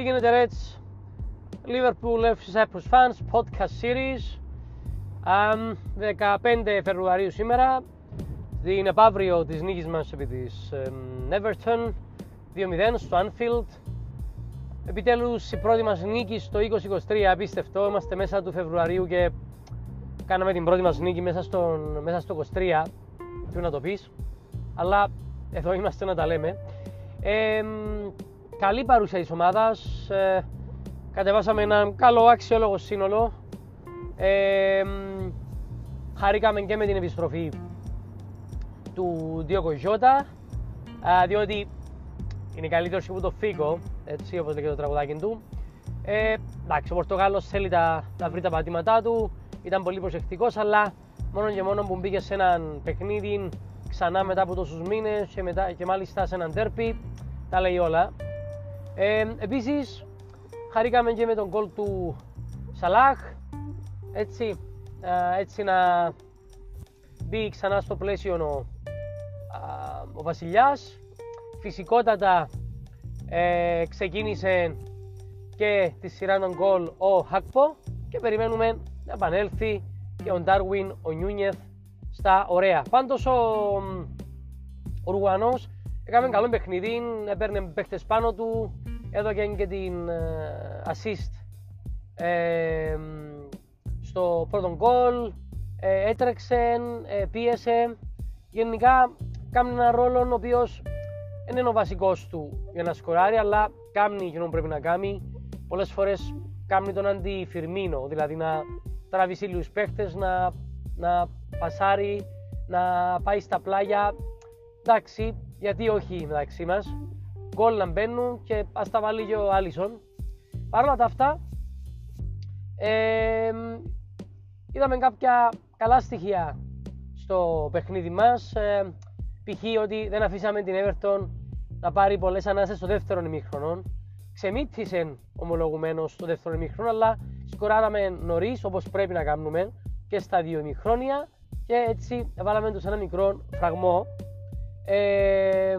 Τι γίνεται Reds, Liverpool FC Cyprus Fans Podcast Series. 15 Φεβρουαρίου σήμερα. Στην επαύριο της νίκης μας επί της Everton 2-0 στο Anfield. Επιτέλους η πρώτη μας νίκη στο 2023 απίστευτο. Είμαστε μέσα του Φεβρουαρίου και κάναμε την πρώτη μας νίκη μέσα, στον, μέσα στο 23 Ποιο να το πεις. Αλλά εδώ είμαστε να τα λέμε. Ε, καλή παρουσία της ομάδας. Ε, κατεβάσαμε ένα καλό αξιόλογο σύνολο. Ε, χαρήκαμε και με την επιστροφή του Διόκο Γιώτα, διότι είναι καλύτερος και από το Φίκο, έτσι όπως λέγεται το τραγουδάκι του. Ε, εντάξει, ο Πορτογάλος θέλει τα, να βρει τα πατήματά του, ήταν πολύ προσεκτικός, αλλά μόνο και μόνο που μπήκε σε έναν παιχνίδι ξανά μετά από τόσους μήνες και, μετά, και μάλιστα σε έναν τέρπι, τα λέει όλα. Ε, επίσης, χαρήκαμε και με τον κόλ του Σαλάχ, έτσι, έτσι να μπει ξανά στο πλαίσιο ο, ο Βασιλιάς. Φυσικότατα ε, ξεκίνησε και τη σειρά των γκολ ο Χακπο και περιμένουμε να επανέλθει και ο Ντάρουιν, ο Νιούνιεθ στα ωραία. Πάντως ο, ο Ρουγανός έκαμε καλό παιχνίδι, έπαιρνε παίχτες πάνω του, έδωκε και την ε, assist ε, στο πρώτο γκολ, ε, έτρεξε, ε, πίεσε. Γενικά κάνει ένα ρόλο ο οποίος δεν είναι ο βασικός του για να σκοράρει, αλλά κάνει εκείνο που πρέπει να κάνει. Πολλές φορές κάνει τον αντιφυρμίνο, δηλαδή να τραβήσει λίγους παίχτε, να, να πασάρει, να πάει στα πλάγια. Εντάξει, γιατί όχι μεταξύ μας γκολ να μπαίνουν και ας τα βάλει και ο Άλισον. Παρ' όλα τα αυτά, ε, είδαμε κάποια καλά στοιχεία στο παιχνίδι μας. Ε, π.χ. ότι δεν αφήσαμε την Everton να πάρει πολλές ανάσες στο δεύτερο ημίχρονο. Ξεμύτησε ομολογουμένως στο δεύτερο ημίχρονο, αλλά σκοράραμε νωρίς όπως πρέπει να κάνουμε και στα δύο ημίχρονια και έτσι βάλαμε τους ένα μικρό φραγμό. Ε,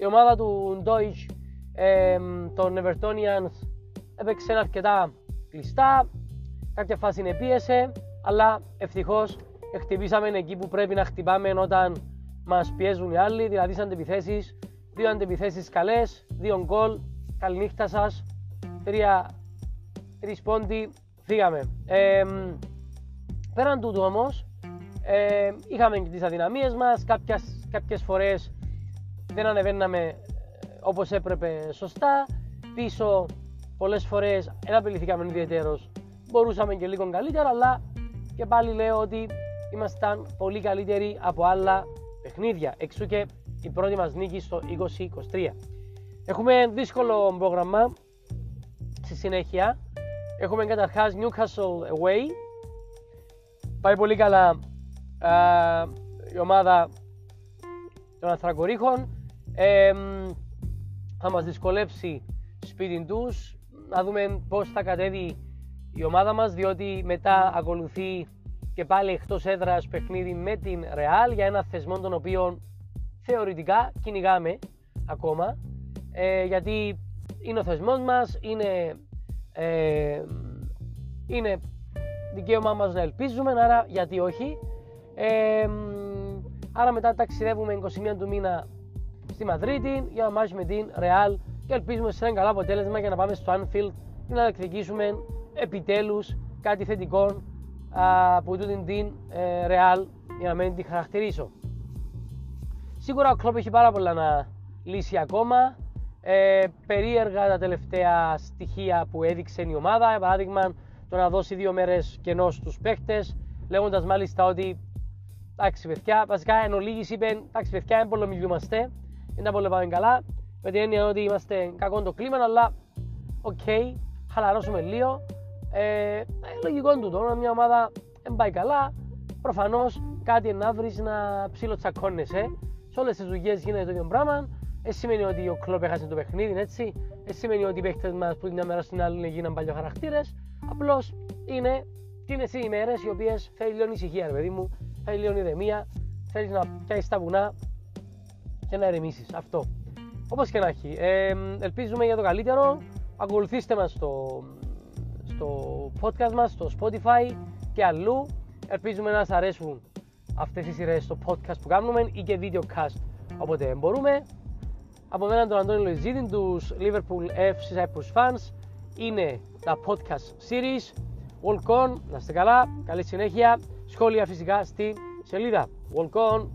η ομάδα του Deutsch ε, των Evertonians έπαιξε αρκετά κλειστά, κάποια φάση είναι πίεσε, αλλά ευτυχώς χτυπήσαμε εκεί που πρέπει να χτυπάμε όταν μας πιέζουν οι άλλοι, δηλαδή σαν αντιπιθέσεις, δύο αντιπιθέσεις καλές, δύο γκολ, καληνύχτα σας, τρία, τρεις πόντι, φύγαμε. Ε, πέραν τούτου όμως, ε, είχαμε και τις αδυναμίες μας, κάποιες φορές δεν ανεβαίναμε ε, όπως έπρεπε σωστά. Πίσω πολλές φορές δεν απειληθήκαμε ιδιαίτερος. Μπορούσαμε και λίγο καλύτερα, αλλά και πάλι λέω ότι ήμασταν πολύ καλύτεροι από άλλα παιχνίδια. Εξού και η πρώτη μας νίκη στο 2023. Έχουμε δύσκολο πρόγραμμα στη συνέχεια. Έχουμε καταρχάς Newcastle away. Πάει πολύ καλά η ομάδα των Ανθρακορίχων ε, θα μας δυσκολεύσει σπίτι τους. Να δούμε πώς θα κατέβει η ομάδα μας διότι μετά ακολουθεί και πάλι εκτός έδρας παιχνίδι με την Real για ένα θεσμό τον οποίο θεωρητικά κυνηγάμε ακόμα. Ε, γιατί είναι ο θεσμός μας, είναι, ε, είναι δικαίωμά μας να ελπίζουμε, άρα γιατί όχι. Ε, άρα μετά ταξιδεύουμε 21 του μήνα στη Μαδρίτη για να μάθουμε την Real και ελπίζουμε σε ένα καλό αποτέλεσμα για να πάμε στο Anfield και να εκδικήσουμε επιτέλους κάτι θετικό από τούτη την ε, Real για να μην τη χαρακτηρίσω. Σίγουρα ο Κλόπ έχει πάρα πολλά να λύσει ακόμα. Ε, περίεργα τα τελευταία στοιχεία που έδειξε η ομάδα. Για παράδειγμα, το να δώσει δύο μέρες κενό στους παίχτε, λέγοντας μάλιστα ότι εντάξει, παιδιά, βασικά εν ολίγης είπε εντάξει, παιδιά, δεν πολλομιλιούμαστε δεν τα πολύ καλά. Με την έννοια ότι είμαστε κακό το κλίμα, αλλά ok, okay, χαλαρώσουμε λίγο. Ε, λογικό του τώρα, μια ομάδα δεν πάει καλά. Προφανώς κάτι να βρεις να ψιλοτσακώνεσαι. Σε όλες τις δουλειές γίνεται το ίδιο πράγμα. Δεν σημαίνει ότι ο Κλοπ έχασε το παιχνίδι, έτσι. Δεν σημαίνει ότι οι παίχτες μας που την μια μέρα στην άλλη γίναν παλιοχαρακτήρες. Απλώς είναι τι είναι οι ημέρες οι οποίες θέλει λίγο ησυχία, ρε παιδί μου, θέλει λίγο ηρεμία, θέλει να πιάσει τα βουνά, και να ερεμήσεις. Αυτό. Όπως και να έχει. Ε, ελπίζουμε για το καλύτερο. Ακολουθήστε μας στο, στο podcast μας, στο Spotify και αλλού. Ελπίζουμε να σας αρέσουν αυτές οι σειρές στο podcast που κάνουμε ή και video cast όποτε μπορούμε. Από μένα τον Αντώνη Λοϊζίδη, τους Liverpool FC Cyprus fans, είναι τα podcast series. Walk on, να είστε καλά, καλή συνέχεια. Σχόλια φυσικά στη σελίδα. Walk on.